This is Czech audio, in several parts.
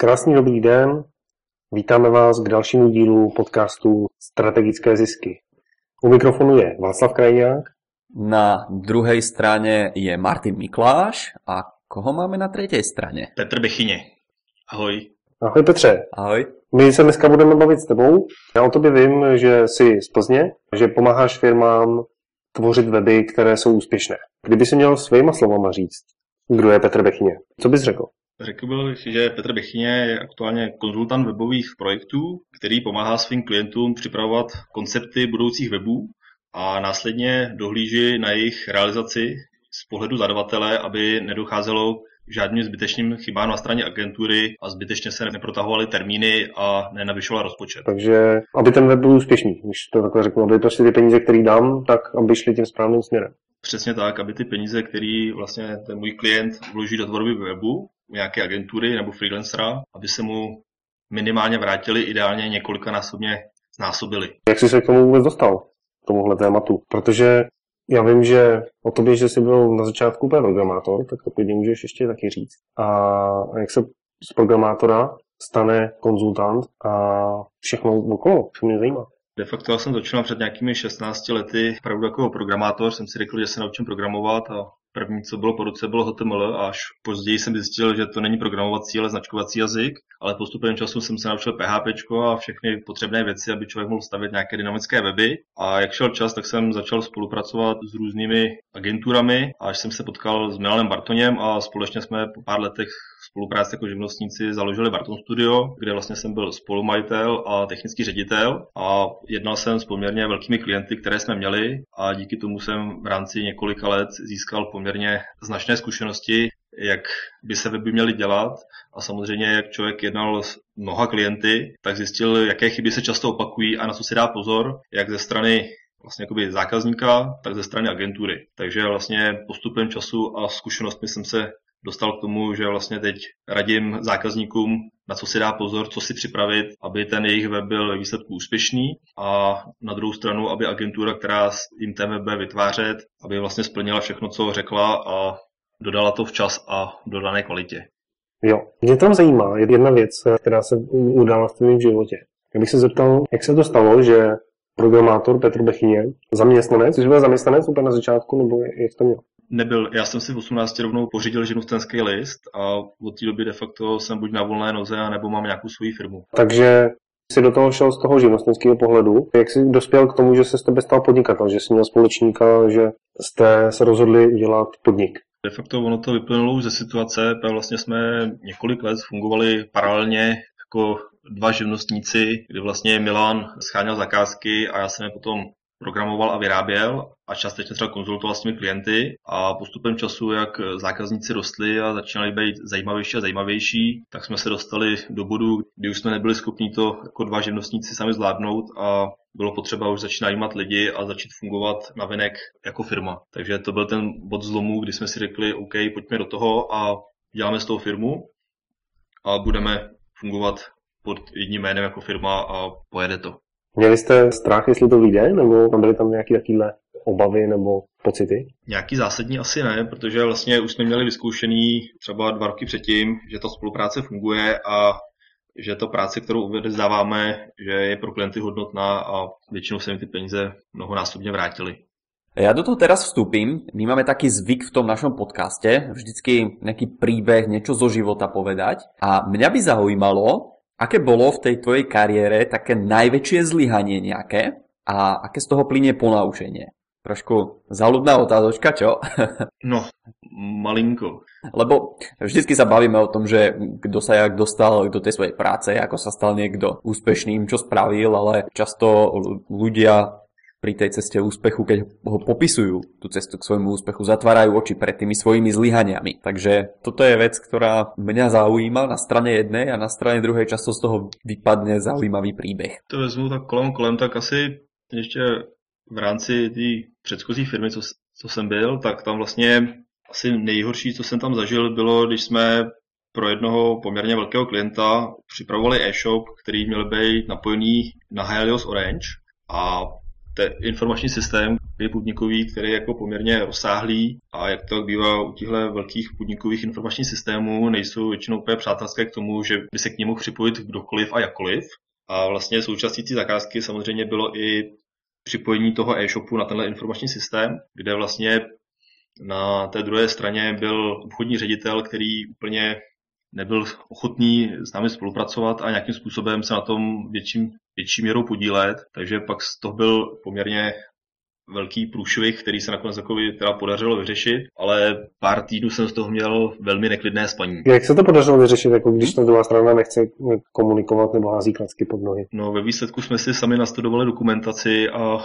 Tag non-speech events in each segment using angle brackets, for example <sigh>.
Krásný dobrý den, vítáme vás k dalšímu dílu podcastu Strategické zisky. U mikrofonu je Václav Krajňák. Na druhé straně je Martin Mikláš a koho máme na třetí straně? Petr Bechyně. Ahoj. Ahoj Petře. Ahoj. My se dneska budeme bavit s tebou. Já o tobě vím, že jsi z Plzně, že pomáháš firmám tvořit weby, které jsou úspěšné. Kdyby si měl svýma slovama říct, kdo je Petr Bechyně, co bys řekl? Řekl bych, že Petr Bechyně je aktuálně konzultant webových projektů, který pomáhá svým klientům připravovat koncepty budoucích webů a následně dohlíží na jejich realizaci z pohledu zadavatele, aby nedocházelo k žádným zbytečným chybám na straně agentury a zbytečně se neprotahovaly termíny a nenavyšoval rozpočet. Takže aby ten web byl úspěšný, když to takhle řeknu, aby prostě ty peníze, které dám, tak aby šly tím správným směrem. Přesně tak, aby ty peníze, které vlastně ten můj klient vloží do tvorby webu, nějaké agentury nebo freelancera, aby se mu minimálně vrátili, ideálně několika násobně znásobili. Jak jsi se k tomu vůbec dostal, k tomuhle tématu? Protože já vím, že o tobě, že jsi byl na začátku úplně programátor, tak to klidně můžeš ještě taky říct. A jak se z programátora stane konzultant a všechno okolo, co mě zajímá. De facto já jsem začal před nějakými 16 lety opravdu jako programátor, jsem si řekl, že se naučím programovat a První, co bylo po ruce, bylo HTML až později jsem zjistil, že to není programovací, ale značkovací jazyk, ale postupem času jsem se naučil PHP a všechny potřebné věci, aby člověk mohl stavět nějaké dynamické weby. A jak šel čas, tak jsem začal spolupracovat s různými agenturami, až jsem se potkal s Milanem Bartoněm a společně jsme po pár letech spolupráci jako živnostníci založili Barton Studio, kde vlastně jsem byl spolumajitel a technický ředitel a jednal jsem s poměrně velkými klienty, které jsme měli a díky tomu jsem v rámci několika let získal poměrně značné zkušenosti, jak by se weby měly dělat a samozřejmě jak člověk jednal s mnoha klienty, tak zjistil, jaké chyby se často opakují a na co si dá pozor, jak ze strany vlastně jakoby zákazníka, tak ze strany agentury. Takže vlastně postupem času a zkušenostmi jsem se dostal k tomu, že vlastně teď radím zákazníkům, na co si dá pozor, co si připravit, aby ten jejich web byl ve výsledku úspěšný a na druhou stranu, aby agentura, která jim ten web bude vytvářet, aby vlastně splnila všechno, co řekla a dodala to včas a v dodané kvalitě. Jo, mě tam zajímá jedna věc, která se udála v tvém životě. Já bych se zeptal, jak se to stalo, že programátor Petr Bechyně, zaměstnanec, jsi byl zaměstnanec úplně na začátku, nebo jak to měl? Nebyl, já jsem si v 18 rovnou pořídil živnostenský list a od té doby de facto jsem buď na volné noze, nebo mám nějakou svou firmu. Takže jsi do toho šel z toho živnostenského pohledu. Jak jsi dospěl k tomu, že se z tebe stal podnikatel, že jsi měl společníka, že jste se rozhodli udělat podnik? De facto ono to vyplynulo už ze situace, protože vlastně jsme několik let fungovali paralelně jako dva živnostníci, kdy vlastně Milan scháněl zakázky a já jsem je potom programoval a vyráběl a částečně třeba konzultoval s těmi klienty a postupem času, jak zákazníci rostli a začínali být zajímavější a zajímavější, tak jsme se dostali do bodu, kdy už jsme nebyli schopni to jako dva živnostníci sami zvládnout a bylo potřeba už začít najímat lidi a začít fungovat na venek jako firma. Takže to byl ten bod zlomu, kdy jsme si řekli, OK, pojďme do toho a děláme z toho firmu a budeme fungovat pod jedním jménem jako firma a pojede to. Měli jste strach, jestli to vyjde, nebo byly tam nějaké takovéhle obavy nebo pocity? Nějaký zásadní asi ne, protože vlastně už jsme měli vyzkoušený třeba dva roky předtím, že ta spolupráce funguje a že to práce, kterou vzdáváme, že je pro klienty hodnotná a většinou se mi ty peníze mnohonásobně vrátily. Ja do toho teraz vstúpim. My máme taký zvyk v tom našom podcaste, vždycky nejaký príbeh, niečo zo života povedať. A mňa by zaujímalo, Aké bolo v tej tvojej kariére také najväčšie zlyhanie nejaké a aké z toho plynie ponaučenie? Trošku zaludná otázočka, čo? <laughs> no, malinko. Lebo vždycky sa bavíme o tom, že kto sa jak dostal do tej svojej práce, ako sa stal niekto úspešným, čo spravil, ale často ľudia pri tej ceste úspechu, keď ho popisujú, tú cestu k svojmu úspechu, zatvárajú oči pred tými svojimi zlyhaniami. Takže toto je vec, ktorá mňa zaujíma na strane jednej a na strane druhej často z toho vypadne zaujímavý príbeh. To vezmu tak kolem kolem, tak asi ještě v rámci té předchozí firmy, co, co jsem byl, tak tam vlastně asi nejhorší, co jsem tam zažil, bylo, když jsme pro jednoho poměrně velkého klienta připravovali e-shop, který měl být napojený na Helios Orange a te informační systém je podnikový, který je jako poměrně rozsáhlý a jak to bývá u těchto velkých podnikových informačních systémů, nejsou většinou úplně přátelské k tomu, že by se k němu připojit kdokoliv a jakkoliv. A vlastně součástí té zakázky samozřejmě bylo i připojení toho e-shopu na tenhle informační systém, kde vlastně na té druhé straně byl obchodní ředitel, který úplně nebyl ochotný s námi spolupracovat a nějakým způsobem se na tom větším, větší měrou podílet, takže pak z toho byl poměrně velký průšvih, který se nakonec jako teda podařilo vyřešit, ale pár týdnů jsem z toho měl velmi neklidné spaní. Jak se to podařilo vyřešit, jako když ta druhá strana nechce komunikovat nebo hází klacky pod nohy? No ve výsledku jsme si sami nastudovali dokumentaci a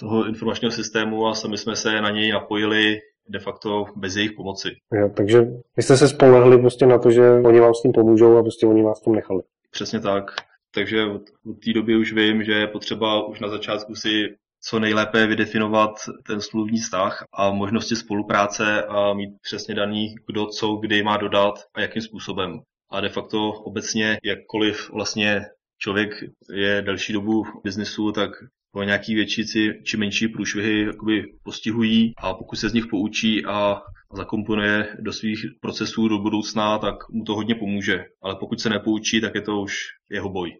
toho informačního systému a sami jsme se na něj napojili de facto bez jejich pomoci. Jo, takže vy jste se spolehli prostě na to, že oni vám s tím pomůžou a prostě oni vás tom nechali. Přesně tak. Takže od, od té doby už vím, že je potřeba už na začátku si co nejlépe vydefinovat ten smluvní vztah a možnosti spolupráce a mít přesně daný, kdo co kdy má dodat a jakým způsobem. A de facto obecně, jakkoliv vlastně člověk je delší dobu v biznesu, tak ho nějaký větší či menší průšvihy jakoby postihují a pokud se z nich poučí a zakomponuje do svých procesů do budoucna, tak mu to hodně pomůže. Ale pokud se nepoučí, tak je to už jeho boj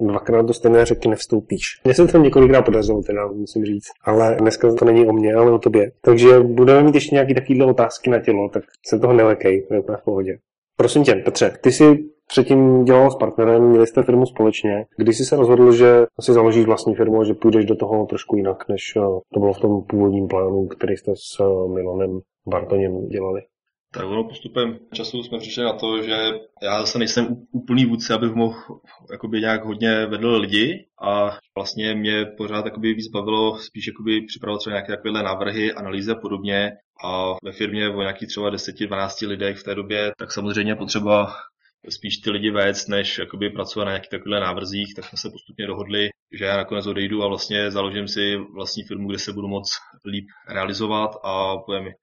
dvakrát do stejné řeky nevstoupíš. Mně se to několikrát podařilo, teda musím říct, ale dneska to není o mně, ale o tobě. Takže budeme mít ještě nějaké takovéhle otázky na tělo, tak se toho nelekej, to je v pohodě. Prosím tě, Petře, ty jsi předtím dělal s partnerem, měli jste firmu společně. Když jsi se rozhodl, že si založíš vlastní firmu a že půjdeš do toho trošku jinak, než eh, to bylo v tom původním plánu, který jste s eh, Milanem Bartoněm dělali? Tak ono postupem času jsme přišli na to, že já zase nejsem úplný vůdce, abych mohl jakoby nějak hodně vedl lidi a vlastně mě pořád jakoby víc bavilo spíš jakoby připravovat třeba nějaké takovéhle návrhy, analýzy a podobně a ve firmě o nějakých třeba 10-12 lidech v té době, tak samozřejmě potřeba spíš ty lidi vést, než jakoby pracovat na nějakých takových návrzích, tak jsme se postupně dohodli, že já nakonec odejdu a vlastně založím si vlastní firmu, kde se budu moc líp realizovat a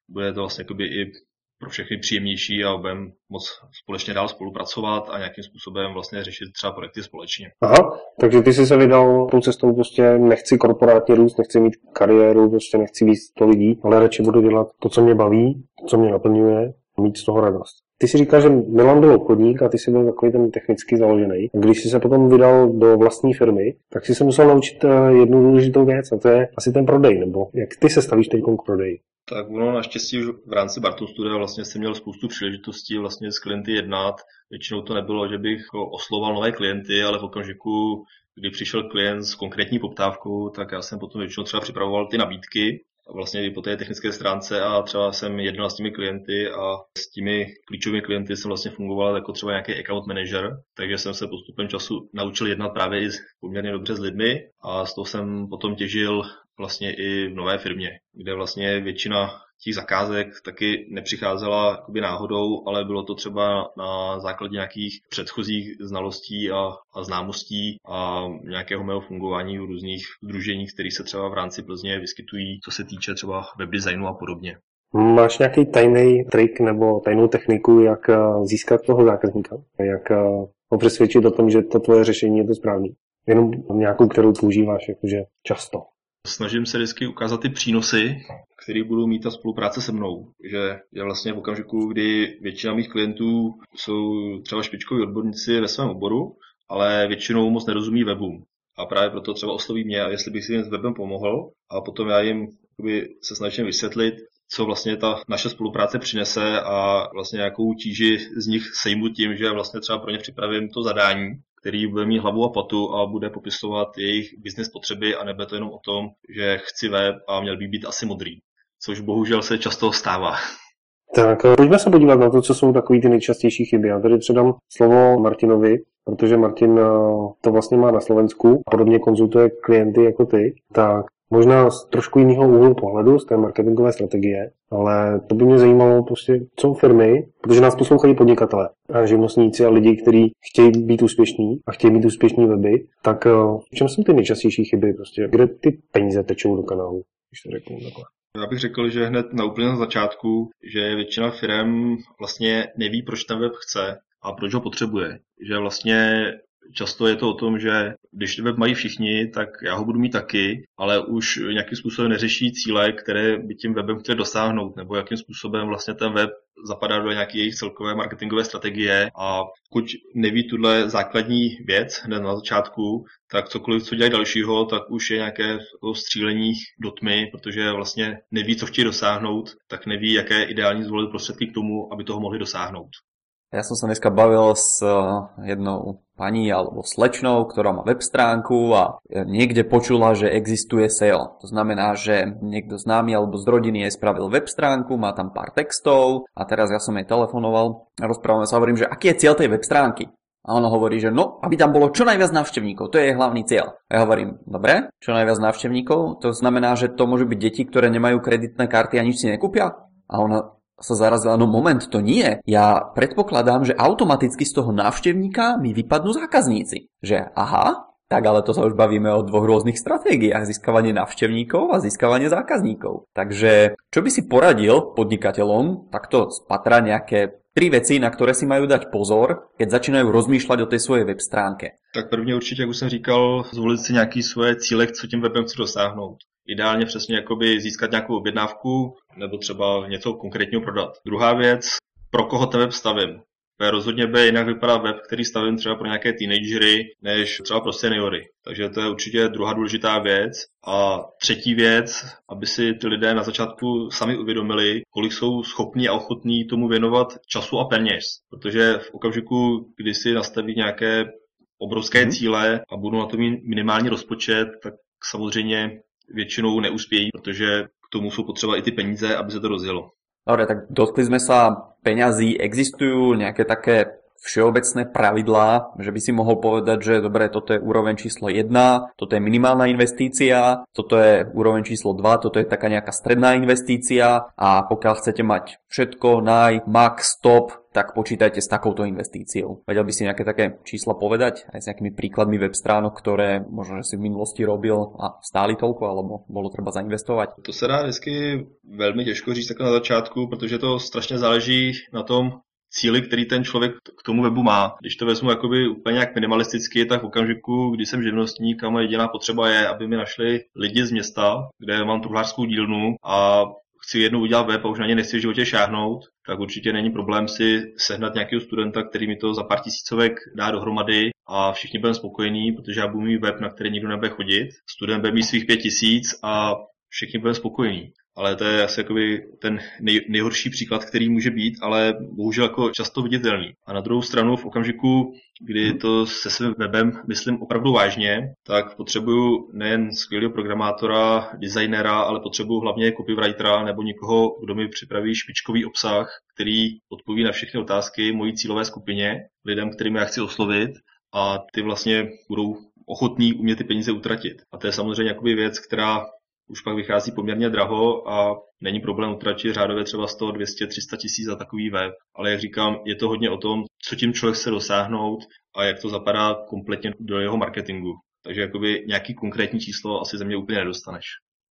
bude, to vlastně jakoby i pro všechny příjemnější a budeme moc společně dál spolupracovat a nějakým způsobem vlastně řešit třeba projekty společně. Aha, takže ty jsi se vydal tou cestou, prostě nechci korporátně růst, nechci mít kariéru, prostě nechci víc to lidí, ale radši budu dělat to, co mě baví, to, co mě naplňuje, mít z toho radost. Ty si říkal, že Milan byl obchodník a ty jsi byl takový ten technicky založený. Když jsi se potom vydal do vlastní firmy, tak jsi se musel naučit eh, jednu důležitou věc a to je asi ten prodej, nebo jak ty se stavíš teď k prodeji? Tak ono naštěstí už v rámci Barton Studia vlastně jsem měl spoustu příležitostí vlastně s klienty jednat. Většinou to nebylo, že bych osloval nové klienty, ale v okamžiku, kdy přišel klient s konkrétní poptávkou, tak já jsem potom většinou třeba připravoval ty nabídky vlastně i po té technické stránce a třeba jsem jednal s těmi klienty a s těmi klíčovými klienty jsem vlastně fungoval jako třeba nějaký account manager, takže jsem se postupem času naučil jednat právě i poměrně dobře s lidmi a z toho jsem potom těžil vlastně i v nové firmě, kde vlastně většina těch zakázek taky nepřicházela jakoby náhodou, ale bylo to třeba na základě nějakých předchozích znalostí a, a známostí a nějakého mého fungování v různých združeních, které se třeba v rámci Plzně vyskytují, co se týče třeba webdesignu a podobně. Máš nějaký tajný trik nebo tajnou techniku, jak eh, získat toho zákazníka? Jak eh, ho přesvědčit o tom, že to tvoje řešení je to správný? Jenom nějakou, kterou používáš jakože často. Snažím se vždycky ukázat ty přínosy, které budou mít ta spolupráce se mnou. Že je vlastně v okamžiku, kdy většina mých klientů jsou třeba špičkoví odborníci ve svém oboru, ale většinou moc nerozumí webům. A právě proto třeba osloví mě, a jestli bych si jim s webem pomohl, a potom já jim se snažím vysvětlit, co vlastně ta naše spolupráce přinese a vlastně jakou tíži z nich sejmu tím, že vlastně třeba pro ně připravím to zadání který bude mít hlavu a patu a bude popisovat jejich business potřeby a nebude to jenom o tom, že chci web a měl by být asi modrý, což bohužel se často stává. Tak eh, pojďme se podívat na to, co jsou takové ty nejčastější chyby. Já tady předám slovo Martinovi, protože Martin eh, to vlastně má na Slovensku, podobně konzultuje klienty jako ty. Tak Možná z trošku jiného úhlu pohledu, z té marketingové strategie, ale to by mě zajímalo prostě, co firmy, protože nás poslouchají podnikatele a živnostníci a lidi, kteří chtějí být úspěšní a chtějí mít úspěšní weby, tak eh, v čem jsou ty nejčastější chyby? Prostě, kde ty peníze tečou do kanálu, když to řeknu takhle? Já bych řekl, že hned na úplně na začátku, že většina firm vlastně neví, proč ten web chce a proč ho potřebuje. Že vlastně často je to o tom, že když web mají všichni, tak já ho budu mít taky, ale už nějakým způsobem neřeší cíle, které by tím webem chtěli dosáhnout, nebo jakým způsobem vlastně ten web zapadá do nějaké jejich celkové marketingové strategie a pokud neví tuhle základní věc hned na začátku, tak cokoliv, co dělají dalšího, tak už je nějaké jako střílení do tmy, protože vlastně neví, co chtějí dosáhnout, tak neví, jaké ideální zvolit prostředky k tomu, aby toho mohli dosáhnout. Ja som sa dneska bavil s eh, jednou pani alebo slečnou, ktorá má web stránku a niekde počula, že existuje SEO. To znamená, že niekto známy alebo z rodiny jej spravil web stránku, má tam pár textov a teraz ja som jej telefonoval a rozprávame sa, hovorím, že aký je cieľ tej web stránky. A ona hovorí, že no, aby tam bolo čo najviac návštevníkov, to je jej hlavný cieľ. A ja hovorím, dobre, čo najviac návštevníkov, to znamená, že to môžu byť deti, ktoré nemajú kreditné karty a nič si nekúpia? A ona sa zarazila, no moment, to nie. Ja predpokladám, že automaticky z toho návštevníka mi vypadnú zákazníci. Že aha, tak ale to sa už bavíme o dvoch rôznych stratégiách. Získavanie návštevníkov a získavanie zákazníkov. Takže čo by si poradil podnikateľom takto spatra nejaké tri veci, na které si mají dať pozor, keď začínají rozmýšlet o té svojej web stránke? Tak prvně určitě, jak už jsem říkal, zvolit si nějaký svoje cíle, co tím webem chci dosáhnout ideálně přesně jakoby získat nějakou objednávku nebo třeba něco konkrétního prodat. Druhá věc, pro koho ten web stavím. To rozhodně by jinak vypadá web, který stavím třeba pro nějaké teenagery, než třeba pro seniory. Takže to je určitě druhá důležitá věc. A třetí věc, aby si ty lidé na začátku sami uvědomili, kolik jsou schopní a ochotní tomu věnovat času a peněz. Protože v okamžiku, kdy si nastaví nějaké obrovské hmm. cíle a budou na to mít minimální rozpočet, tak samozřejmě většinou neuspějí, protože k tomu jsou potřeba i ty peníze, aby se to rozjelo. Dobre, tak dotkli sme sa peňazí. Existujú nejaké také všeobecné pravidlá, že by si mohol povedať, že dobre, toto je úroveň číslo 1, toto je minimálna investícia, toto je úroveň číslo 2, toto je taká nejaká stredná investícia a pokiaľ chcete mať všetko, naj, max, top, tak počítajte s takouto investíciou. Vedel by si nejaké také čísla povedať, aj s nejakými príkladmi web stránok, ktoré možno, že si v minulosti robil a stáli toľko, alebo bolo treba zainvestovať? To se dá vždycky velmi těžko říct takhle na začátku, protože to strašně záleží na tom, cíly, který ten člověk k tomu webu má. Když to vezmu jakoby úplně jak minimalisticky, tak v okamžiku, kdy jsem živnostník a moje jediná potřeba je, aby mi našli lidi z města, kde mám tuhlářskou dílnu a chci jednou udělat web a už na ně nechci v životě šáhnout, tak určitě není problém si sehnat nějakého studenta, který mi to za pár tisícovek dá dohromady a všichni budeme spokojení, protože já budu mít web, na který nikdo nebude chodit. Student bude mít svých pět tisíc a všichni budeme spokojení ale to je asi jakoby ten nej, nejhorší příklad, který může být, ale bohužel jako často viditelný. A na druhou stranu v okamžiku, kdy to se svým webem myslím opravdu vážně, tak potřebuju nejen skvělého programátora, designera, ale potřebuju hlavně copywritera nebo někoho, kdo mi připraví špičkový obsah, který odpoví na všechny otázky mojí cílové skupině, lidem, kterým já chci oslovit a ty vlastně budou ochotní umět ty peníze utratit. A to je samozřejmě jakoby věc, která už pak vychází poměrně draho a není problém utratit řádově třeba 100, 200, 300 tisíc za takový web. Ale jak říkám, je to hodně o tom, co tím člověk chce dosáhnout a jak to zapadá kompletně do jeho marketingu. Takže jakoby nějaký konkrétní číslo asi ze mě úplně nedostaneš.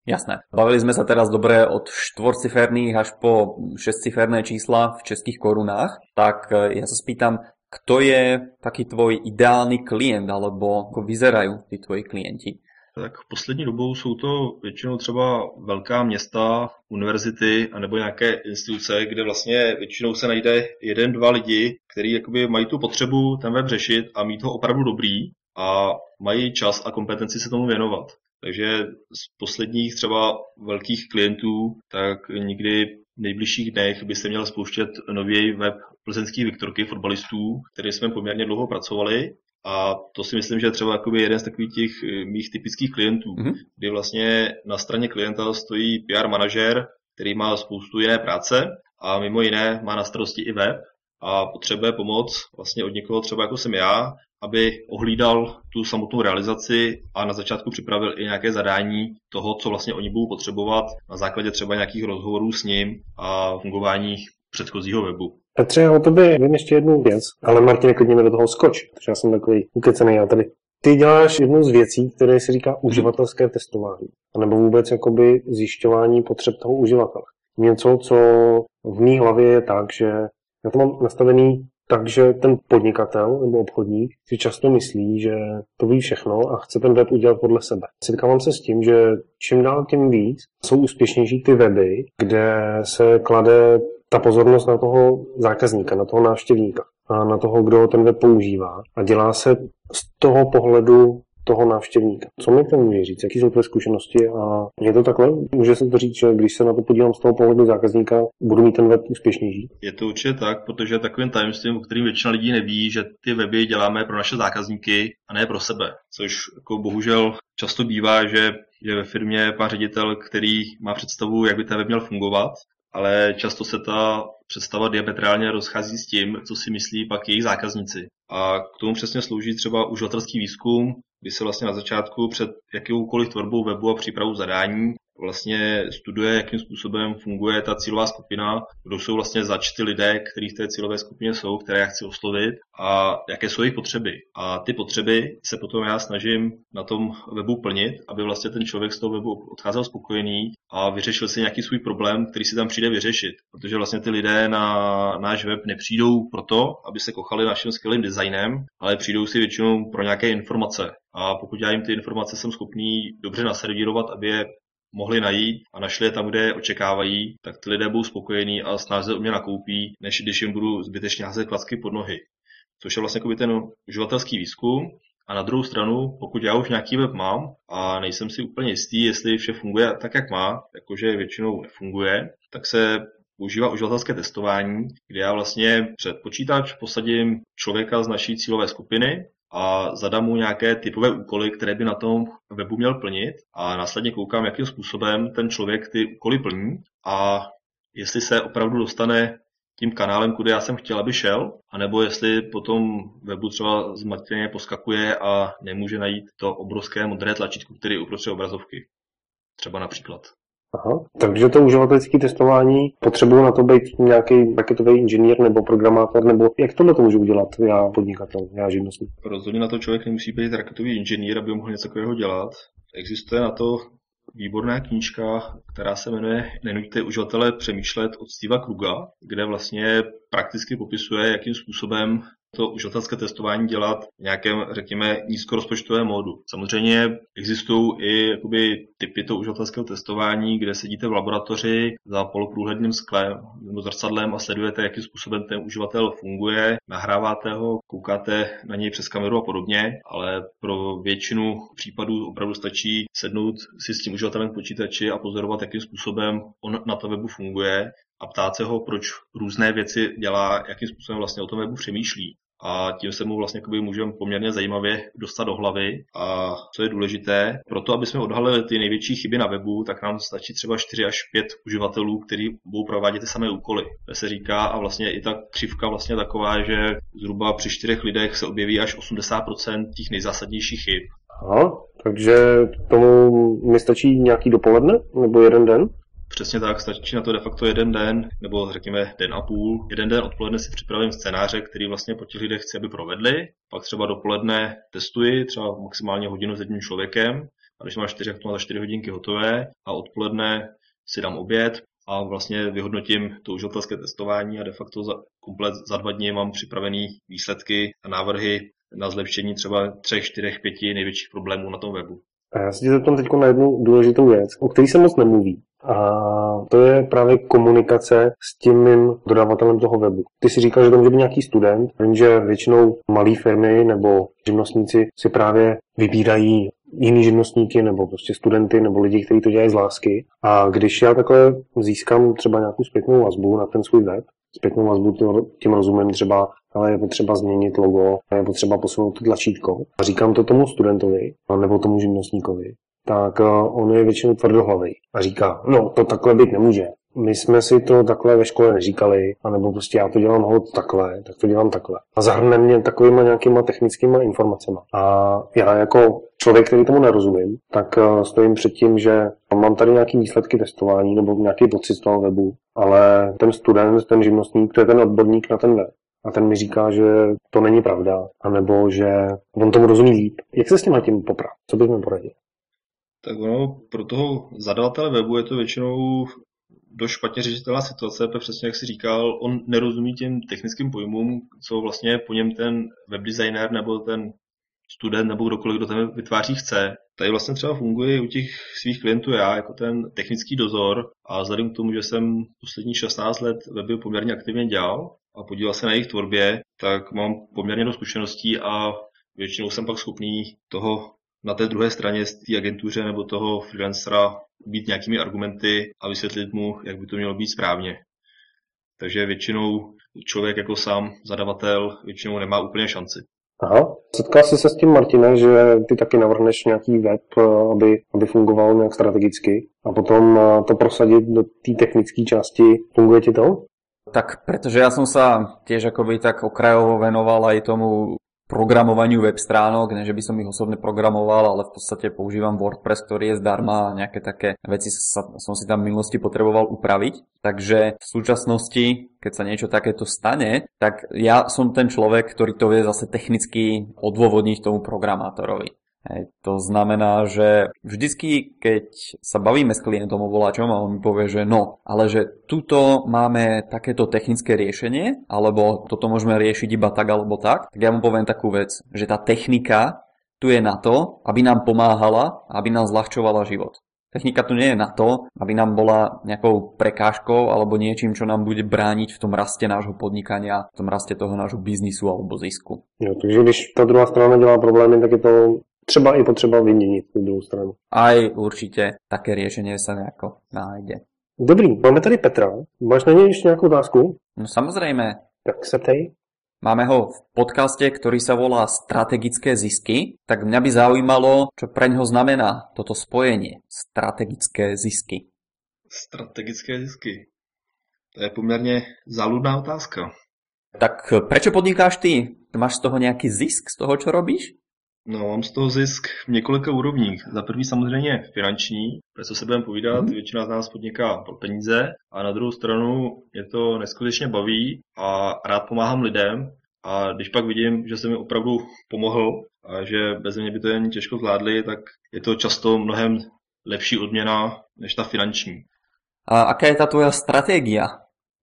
Jasné. Bavili sme sa teraz dobre od štvorciferných až po šestciferné čísla v českých korunách, tak e, ja sa spýtam, kto je taký tvoj ideálny klient, alebo ako vyzerajú tí tvoji klienti? Tak poslední dobou jsou to většinou třeba velká města, univerzity anebo nějaké instituce, kde vlastně většinou se najde jeden, dva lidi, kteří jakoby mají tu potřebu ten web řešit a mít ho opravdu dobrý a mají čas a kompetenci se tomu věnovat. Takže z posledních třeba velkých klientů, tak nikdy nejbližších dnech by se měl spouštět nový web plzeňských Viktorky fotbalistů, který jsme poměrně dlouho pracovali a to si myslím, že je třeba jakoby jeden z takových těch eh, mých typických klientů, mm-hmm. kdy vlastně na straně klienta stojí PR manažer, který má spoustu jiné práce a mimo jiné má na starosti i web a potřebuje pomoc vlastně od někoho třeba jako jsem já, aby ohlídal tu samotnou realizaci a na začátku připravil i nějaké zadání toho, co vlastně oni budou potřebovat na základě třeba nějakých rozhovorů s ním a fungování předchozího webu. Petře, o tobě vím ještě jednu věc, ale Martin, klidně mi do toho skoč, protože já jsem takový ukecený já tady. Ty děláš jednu z věcí, které se říká uživatelské testování, nebo vůbec jakoby zjišťování potřeb toho uživatele. Něco, co v mý hlavě je tak, že já to mám nastavený takže ten podnikatel nebo obchodník si často myslí, že to ví všechno a chce ten web udělat podle sebe. Setkávám se s tím, že čím dál tím víc jsou úspěšnější ty weby, kde se klade ta pozornost na toho zákazníka, na toho návštěvníka a na toho, kdo ten web používá. A dělá se z toho pohledu toho návštěvníka. Co mi to může říct? Jaké jsou tvoje zkušenosti? A je to takhle? Může se to říct, že když se na to podívám z toho pohledu zákazníka, budu mít ten web úspěšnější? Je to určitě tak, protože takovým tajemstvím, o kterým většina lidí neví, že ty weby děláme pro naše zákazníky a ne pro sebe. Což jako bohužel často bývá, že, že ve firmě je ředitel, který má představu, jak by ten web měl fungovat, ale často se ta představa diametrálně rozchází s tím, co si myslí pak jejich zákazníci. A k tomu přesně slouží třeba uživatelský výzkum, kdy se vlastně na začátku před jakoukoliv tvorbou webu a přípravou zadání vlastně studuje, jakým způsobem funguje ta cílová skupina, kdo jsou vlastně začty lidé, kteří v té cílové skupině jsou, které já chci oslovit a jaké jsou jejich potřeby. A ty potřeby se potom já snažím na tom webu plnit, aby vlastně ten člověk z toho webu odcházel spokojený a vyřešil si nějaký svůj problém, který si tam přijde vyřešit. Protože vlastně ty lidé na náš web nepřijdou proto, aby se kochali naším skvělým designem, ale přijdou si většinou pro nějaké informace. A pokud já jim ty informace jsem schopný dobře naservírovat, aby je mohli najít a našli je tam, kde je očekávají, tak ty lidé budou spokojení a snáze u mě nakoupí, než když jim budu zbytečně házet klacky pod nohy. Což je vlastně ten uživatelský výzkum. A na druhou stranu, pokud já už nějaký web mám a nejsem si úplně jistý, jestli vše funguje tak, jak má, jakože většinou nefunguje, tak se používá uživatelské testování, kde já vlastně před počítač posadím člověka z naší cílové skupiny a zadám mu nějaké typové úkoly, které by na tom webu měl plnit a následně koukám, jakým způsobem ten člověk ty úkoly plní a jestli se opravdu dostane tím kanálem, kudy já jsem chtěl, aby šel, anebo jestli potom webu třeba zmateně poskakuje a nemůže najít to obrovské modré tlačítko, které je uprostřed obrazovky. Třeba například. Aha, takže to uživatelské testování potřebuji na to být nějaký paketový inženýr nebo programátor, nebo jak tohle to můžu udělat já podnikatel, já živnostník? Rozhodně na to člověk nemusí být raketový inženýr, aby mohl něco takového dělat. Existuje na to výborná knížka, která se jmenuje Nenuďte uživatele přemýšlet od Steva Kruga, kde vlastně prakticky popisuje, jakým způsobem to uživatelské testování dělat v nějakém, řekněme, nízkorozpočtovém módu. Samozřejmě existují i jakoby, typy toho uživatelského testování, kde sedíte v laboratoři za poloprůhledným sklem nebo zrcadlem a sledujete, jakým způsobem ten uživatel funguje, nahráváte ho, koukáte na něj přes kameru a podobně, ale pro většinu případů opravdu stačí sednout si s tím uživatelem v počítači a pozorovat, jakým způsobem on na to webu funguje a ptát se ho, proč různé věci dělá, jakým způsobem vlastně o tom webu přemýšlí a tím se mu vlastně můžeme poměrně zajímavě dostat do hlavy. A co je důležité, proto aby jsme odhalili ty největší chyby na webu, tak nám stačí třeba 4 až 5 uživatelů, kteří budou provádět ty samé úkoly. To se říká a vlastně i ta křivka vlastně taková, že zhruba při čtyřech lidech se objeví až 80% těch nejzásadnějších chyb. Aha, takže tomu mi stačí nějaký dopoledne nebo jeden den? Přesně tak, stačí na to de facto jeden den, nebo řekněme den a půl. Jeden den odpoledne si připravím scénáře, který vlastně po těch lidech chci, aby provedli. Pak třeba dopoledne testuji, třeba maximálně hodinu s jedním člověkem. A když mám čtyři, tak to má za čtyři hodinky hotové. A odpoledne si dám oběd a vlastně vyhodnotím to uživatelské testování a de facto za, komplet za dva dny mám připravený výsledky a návrhy na zlepšení třeba třech, čtyřech, pěti největších problémů na tom webu. A já se zeptám teď na jednu důležitou věc, o které se moc nemluví. A to je právě komunikace s tím mým dodavatelem toho webu. Ty si říkal, že to může být nějaký student, vím, že většinou malé firmy nebo živnostníci si právě vybírají jiný živnostníky nebo prostě studenty nebo lidi, kteří to dělají z lásky. A když já takhle získám třeba nějakou zpětnou vazbu na ten svůj web, zpětnou vazbu tím rozumím třeba, ale je potřeba změnit logo, je potřeba posunout to tlačítko. A říkám to tomu studentovi, nebo tomu živnostníkovi, tak eh, on je většinou tvrdohlavý a říká, no to takhle být nemůže. My jsme si to takhle ve škole neříkali, anebo prostě já to dělám hod takhle, tak to dělám takhle. A zahrne mě takovýma nějakýma technickými informacemi. A já jako člověk, který tomu nerozumím, tak eh, stojím před tím, že mám tady nějaký výsledky testování nebo nějaký pocit z toho webu, ale ten student, ten živnostník, to je ten odborník na ten web. A ten mi říká, že to není pravda, anebo že on tomu rozumí líp. Jak se s tím tím poprat? Co bys mi poradil? Tak ono, pro toho zadavatele webu je to většinou dost špatně řešitelná situace, protože přesně jak si říkal, on nerozumí těm technickým pojmům, co vlastně po něm ten webdesigner nebo ten student nebo kdokoliv, kdo tam vytváří chce. Tady vlastně třeba funguje u těch svých klientů já jako ten technický dozor a vzhledem k tomu, že jsem poslední 16 let weby poměrně aktivně dělal a podílel se na jejich tvorbě, tak mám poměrně dost zkušeností a většinou jsem pak schopný toho na té druhé straně z té agentuře nebo toho freelancera být nějakými argumenty a vysvětlit mu, jak by to mělo být správně. Takže většinou člověk jako sám, zadavatel, většinou nemá úplně šanci. Aha. Setkal jsi se s tím, Martine, že ty taky navrhneš nějaký web, eh, aby, aby fungoval nějak strategicky a potom eh, to prosadit do té technické části. Funguje ti to? Tak pretože ja som sa tiež akoby tak okrajovo venoval aj tomu programovaniu web stránok, ne že by som ich osobne programoval, ale v podstate používam WordPress, ktorý je zdarma a nejaké také veci sa, som si tam v minulosti potreboval upraviť. Takže v súčasnosti, keď sa niečo takéto stane, tak ja som ten človek, ktorý to vie zase technicky odôvodniť tomu programátorovi. Hej, to znamená, že vždycky, keď sa bavíme s klientom o voláčom a on mi povie, že no, ale že tuto máme takéto technické riešenie, alebo toto môžeme riešiť iba tak alebo tak, tak ja mu poviem takú vec, že tá technika tu je na to, aby nám pomáhala, aby nám zľahčovala život. Technika tu nie je na to, aby nám bola nejakou prekážkou alebo niečím, čo nám bude brániť v tom raste nášho podnikania, v tom raste toho nášho biznisu alebo zisku. Jo, takže když ta druhá strana dělá problémy, tak je to třeba i potřeba vyměnit tu druhou stranu. Aj určitě také řešení se nějako nájde. Dobrý, máme tady Petra. Máš na něj ještě nějakou otázku? No samozřejmě. Tak se ptej. Máme ho v podcaste, ktorý sa volá Strategické zisky, tak mňa by zaujímalo, čo pre ňoho znamená toto spojenie. Strategické zisky. Strategické zisky. To je poměrně záludná otázka. Tak prečo podnikáš ty? Máš z toho nějaký zisk z toho, čo robíš? No, mám z toho zisk v několika úrovních. Za prvý samozřejmě finanční, protože se budeme povídat, mm. většina z nás podniká pro peníze a na druhou stranu mě to neskutečně baví a rád pomáhám lidem a když pak vidím, že jsem mi opravdu pomohl a že bez mě by to jen těžko zvládli, tak je to často mnohem lepší odměna než ta finanční. A aká je ta tvoja strategie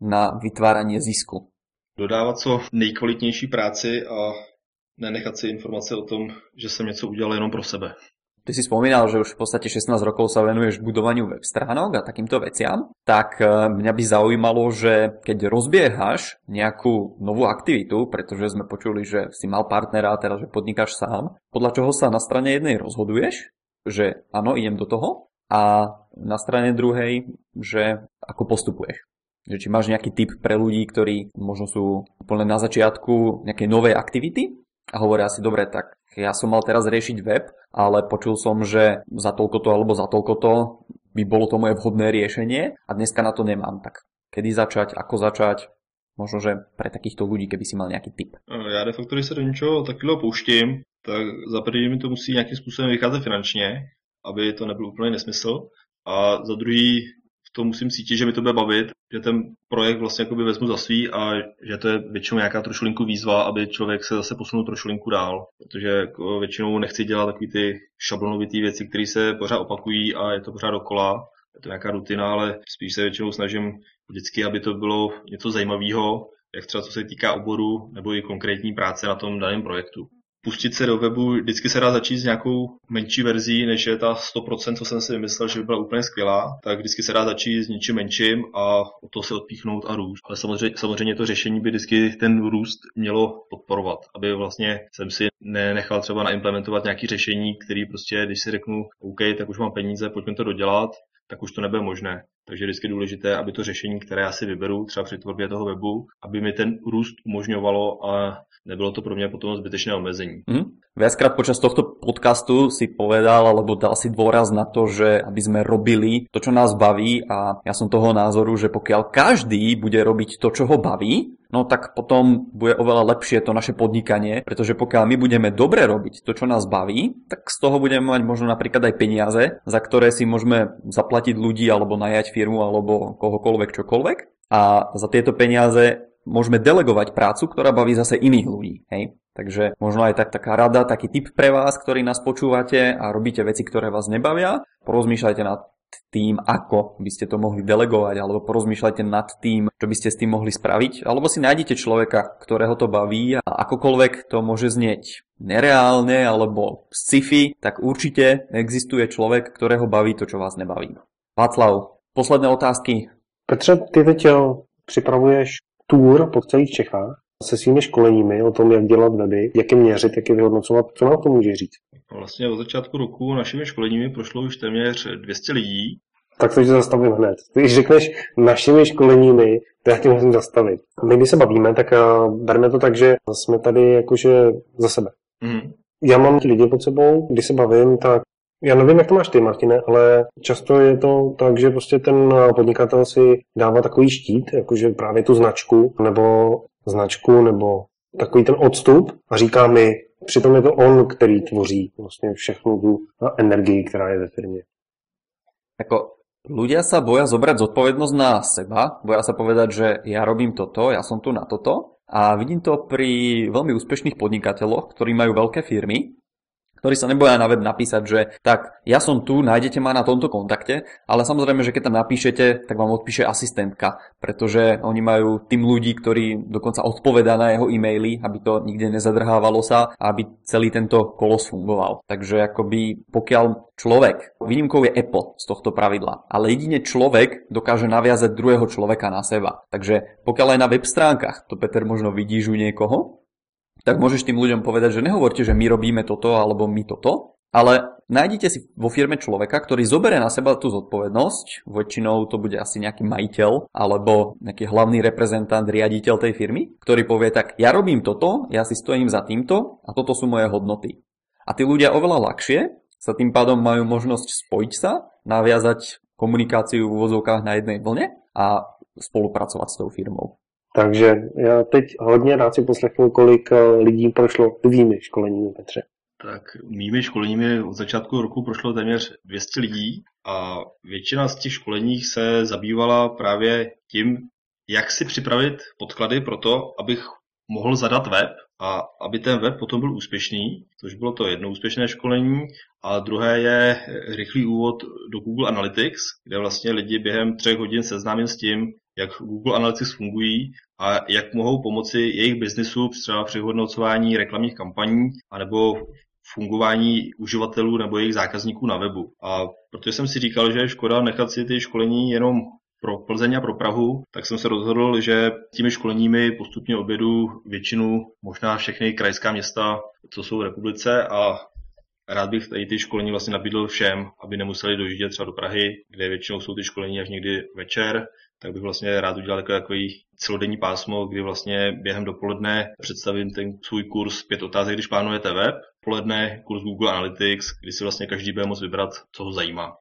na vytvárání zisku? Dodávat co nejkvalitnější práci a nenechat si informace o tom, že jsem něco udělal jenom pro sebe. Ty si spomínal, že už v podstate 16 rokov sa venuješ budovaniu web stránok a takýmto veciam, tak eh, mňa by zaujímalo, že keď rozbiehaš nejakú novú aktivitu, pretože sme počuli, že si mal partnera a teraz, že podnikáš sám, podľa čoho sa na strane jednej rozhoduješ, že áno, idem do toho, a na strane druhej, že ako postupuješ. Že či máš nejaký tip pre ľudí, ktorí možno sú úplne na začiatku nejakej novej aktivity a hovoria si, dobre, tak ja som mal teraz riešiť web, ale počul som, že za toľko to alebo za toľko to by bolo to moje vhodné riešenie a dneska na to nemám. Tak kedy začať, ako začať, možno, že pre takýchto ľudí, keby si mal nejaký tip. Já de facto, když se do něčeho takového pouštím, tak za první mi to musí nějakým způsobem vycházet finančně, aby to nebyl úplně nesmysl. A za druhý to musím cítit, že mi to bude bavit, že ten projekt vlastně jakoby vezmu za svý a že to je většinou nějaká trošilinku výzva, aby člověk se zase posunul trošilinku dál, protože jako většinou nechci dělat takové ty šablonovité věci, které se pořád opakují a je to pořád dokola, je to nějaká rutina, ale spíš se většinou snažím vždycky, aby to bylo něco zajímavého, jak třeba co se týká oboru nebo i konkrétní práce na tom daném projektu pustit se do webu, vždycky se dá začít s nějakou menší verzí, než je ta 100%, co jsem si vymyslel, že by byla úplně skvělá, tak vždycky se dá začít s něčím menším a o to se odpíchnout a růst. Ale samozřejmě, samozřejmě to řešení by vždycky ten růst mělo podporovat, aby vlastně jsem si nenechal třeba naimplementovat nějaké řešení, který prostě, když si řeknu, OK, tak už mám peníze, pojďme to dodělat, tak už to nebude možné. Takže je vždycky důležité, aby to řešení, které já si vyberu, třeba při tvorbě toho webu, aby mi ten růst umožňovalo a nebylo to pro mě potom zbytečné omezení. Mm. Viackrát počas tohto podcastu si povedal, alebo dal si dôraz na to, že aby sme robili to, čo nás baví a ja som toho názoru, že pokiaľ každý bude robiť to, čo ho baví, no tak potom bude oveľa lepšie to naše podnikanie, pretože pokiaľ my budeme dobre robiť to, čo nás baví, tak z toho budeme mať možno napríklad aj peniaze, za ktoré si môžeme zaplatiť ľudí alebo najať firmu alebo kohokoľvek čokoľvek. A za tieto peniaze môžeme delegovať prácu, ktorá baví zase iných ľudí. Hej? Takže možno aj tak, taká rada, taký tip pre vás, ktorý nás počúvate a robíte veci, ktoré vás nebavia. Porozmýšľajte nad tým, ako by ste to mohli delegovať, alebo porozmýšľajte nad tým, čo by ste s tým mohli spraviť, alebo si nájdete človeka, ktorého to baví a akokoľvek to môže znieť nereálne alebo sci-fi, tak určite existuje človek, ktorého baví to, čo vás nebaví. Václav, posledné otázky. Petře, ty teď eh, připravuješ tour po celých Čechách se svými školeními o tom, jak dělat weby, jak je měřit, jak je vyhodnocovat. Co nám to může říct? Vlastně od začátku roku našimi školeními prošlo už téměř 200 lidí. Tak to už zastavím hned. Když řekneš našimi školeními, to já tě musím zastavit. My, když se bavíme, tak uh, berme to tak, že jsme tady jakože za sebe. Mm. Já mám lidi pod sebou, když se bavím, tak já nevím, jak to máš ty, Martine, ale často je to tak, že prostě ten podnikatel si dává takový štít, jakože právě tu značku, nebo značku, nebo takový ten odstup a říká mi, přitom je to on, který tvoří vlastně všechnu tu energii, která je ve firmě. Jako ľudia sa boja zobrať zodpovednosť na seba, boja sa povedať, že ja robím toto, ja som tu na toto a vidím to pri veľmi úspešných podnikateľoch, ktorí majú veľké firmy ktorí sa neboja na web napísať, že tak, ja som tu, nájdete ma na tomto kontakte, ale samozrejme, že keď tam napíšete, tak vám odpíše asistentka, pretože oni majú tým ľudí, ktorí dokonca odpovedá na jeho e-maily, aby to nikde nezadrhávalo sa a aby celý tento kolos fungoval. Takže akoby pokiaľ človek, výnimkou je Apple z tohto pravidla, ale jedine človek dokáže naviazať druhého človeka na seba. Takže pokiaľ aj na web stránkach, to Peter možno vidíš u niekoho, tak môžeš tým ľuďom povedať, že nehovorte, že my robíme toto alebo my toto, ale nájdete si vo firme človeka, ktorý zoberie na seba tú zodpovednosť, väčšinou to bude asi nejaký majiteľ alebo nejaký hlavný reprezentant, riaditeľ tej firmy, ktorý povie tak, ja robím toto, ja si stojím za týmto a toto sú moje hodnoty. A tí ľudia oveľa ľahšie sa tým pádom majú možnosť spojiť sa, naviazať komunikáciu v úvozovkách na jednej vlne a spolupracovať s tou firmou. Takže já teď hodně rád si poslechnu, kolik eh, lidí prošlo tvými školeními, Petře. Tak mými školeními od začátku roku prošlo téměř 200 lidí a většina z těch školení se zabývala právě tím, jak si připravit podklady pro to, abych mohl zadat web a aby ten web potom byl úspěšný, což bylo to jedno úspěšné školení, a druhé je rychlý úvod do Google Analytics, kde vlastně lidi během třech hodin seznámím s tím, jak Google Analytics fungují a jak mohou pomoci jejich biznisu třeba při hodnocování reklamních kampaní anebo fungování uživatelů nebo jejich zákazníků na webu. A protože jsem si říkal, že je škoda nechat si ty školení jenom pro Plzeň a pro Prahu, tak jsem se rozhodl, že těmi školeními postupně objedu většinu, možná všechny krajská města, co jsou v republice a rád bych tady ty školení vlastně nabídl všem, aby nemuseli dojíždět třeba do Prahy, kde většinou jsou ty školení až někdy večer, tak bych vlastně rád udělal takový, takový celodenní pásmo, kdy vlastně během dopoledne představím ten svůj kurz pět otázek, když plánujete web, poledne kurz Google Analytics, kdy si vlastně každý bude moct vybrat, co ho zajímá.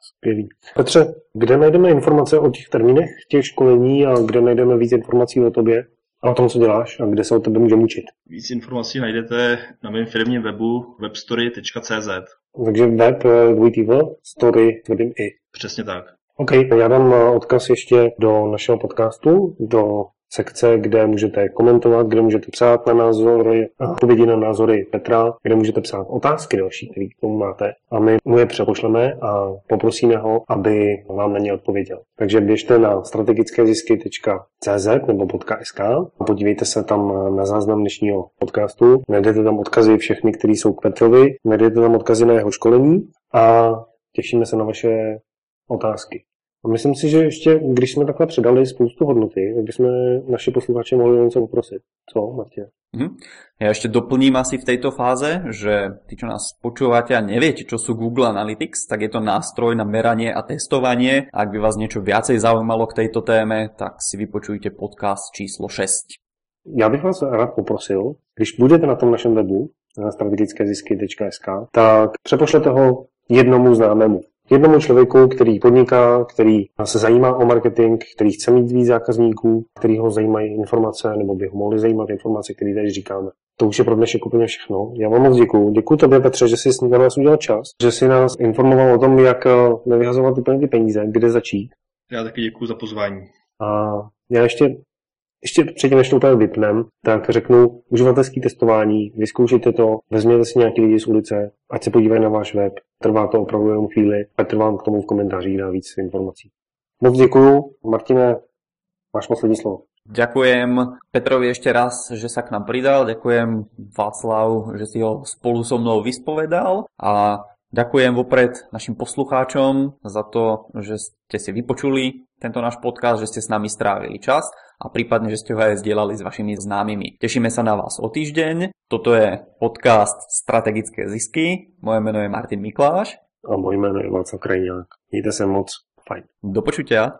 Skvělý. Petře, kde najdeme informace o těch termínech těch školení a kde najdeme víc informací o tobě a o tom, co děláš a kde se o tebe můžeme učit? Víc informací najdete na mém firmním webu webstory.cz. Takže web eh, dvojitý v, story tvrdým i. Přesně tak. OK, já dám eh, odkaz ještě do našeho podcastu, do sekce, kde můžete komentovat, kde můžete psát na názory, odpovědi na názory Petra, kde můžete psát otázky další, které k tomu máte. A my mu je přepošleme a poprosíme ho, aby vám na ně odpověděl. Takže běžte na strategickézisky.cz nebo .sk a podívejte se tam na záznam dnešního podcastu. Najdete tam odkazy všechny, které jsou k Petrovi, najdete tam odkazy na jeho školení a těšíme se na vaše otázky. A myslím si, že ještě, když jsme takhle předali spoustu hodnoty, tak bychom naše posluchače mohli něco poprosit. Co, Martin? Mm-hmm. Ja ešte doplním asi v tejto fáze, že tí, čo nás počúvate a neviete, čo sú Google Analytics, tak je to nástroj na meranie a testovanie. Ak by vás niečo viacej zaujímalo k tejto téme, tak si vypočujte podcast číslo 6. Já bych vás rád poprosil, když budete na tom našem webu, na strategickézisky.sk, tak přepošlete ho jednomu známému jednomu člověku, který podniká, který se zajímá o marketing, který chce mít víc zákazníků, který ho zajímají informace, nebo by ho mohli zajímat informace, které tady říkáme. To už je pro dnešek úplně všechno. Já vám moc děkuju. Děkuji tobě, Petře, že jsi na nás udělal čas, že jsi nás informoval o tom, jak eh, nevyhazovat úplně ty peníze, kde začít. Já taky děkuji za pozvání. A já ještě ještě předtím, než to úplně vypnem, tak řeknu uživatelské testování, vyzkoušejte to, vezměte si nějaký lidi z ulice, ať se podívají na váš web, trvá to opravdu jenom chvíli. Petr vám k tomu v komentářích dá víc informací. Moc děkuju. Martine, máš poslední slovo. Ďakujem Petrovi ešte raz, že sa k nám pridal. Ďakujem Václav, že si ho spolu so mnou vyspovedal. A ďakujem vopred našim poslucháčom za to, že ste si vypočuli tento náš podcast, že ste s nami strávili čas a prípadne, že ste ho aj zdieľali s vašimi známymi. Tešíme sa na vás o týždeň. Toto je podcast Strategické zisky. Moje meno je Martin Mikláš. A moje jméno je Václav Krajňák. Mějte se moc fajn. Do počutia.